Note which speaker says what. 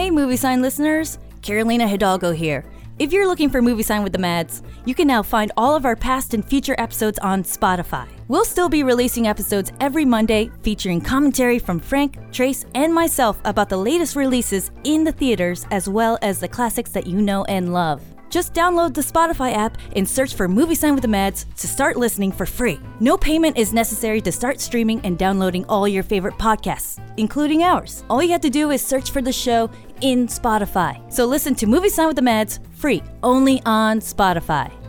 Speaker 1: Hey, Movie Sign listeners! Carolina Hidalgo here. If you're looking for Movie Sign with the Mads, you can now find all of our past and future episodes on Spotify. We'll still be releasing episodes every Monday featuring commentary from Frank, Trace, and myself about the latest releases in the theaters as well as the classics that you know and love. Just download the Spotify app and search for Movie Sign with the Mads to start listening for free. No payment is necessary to start streaming and downloading all your favorite podcasts, including ours. All you have to do is search for the show in Spotify. So listen to Movie Sign with the Mads free only on Spotify.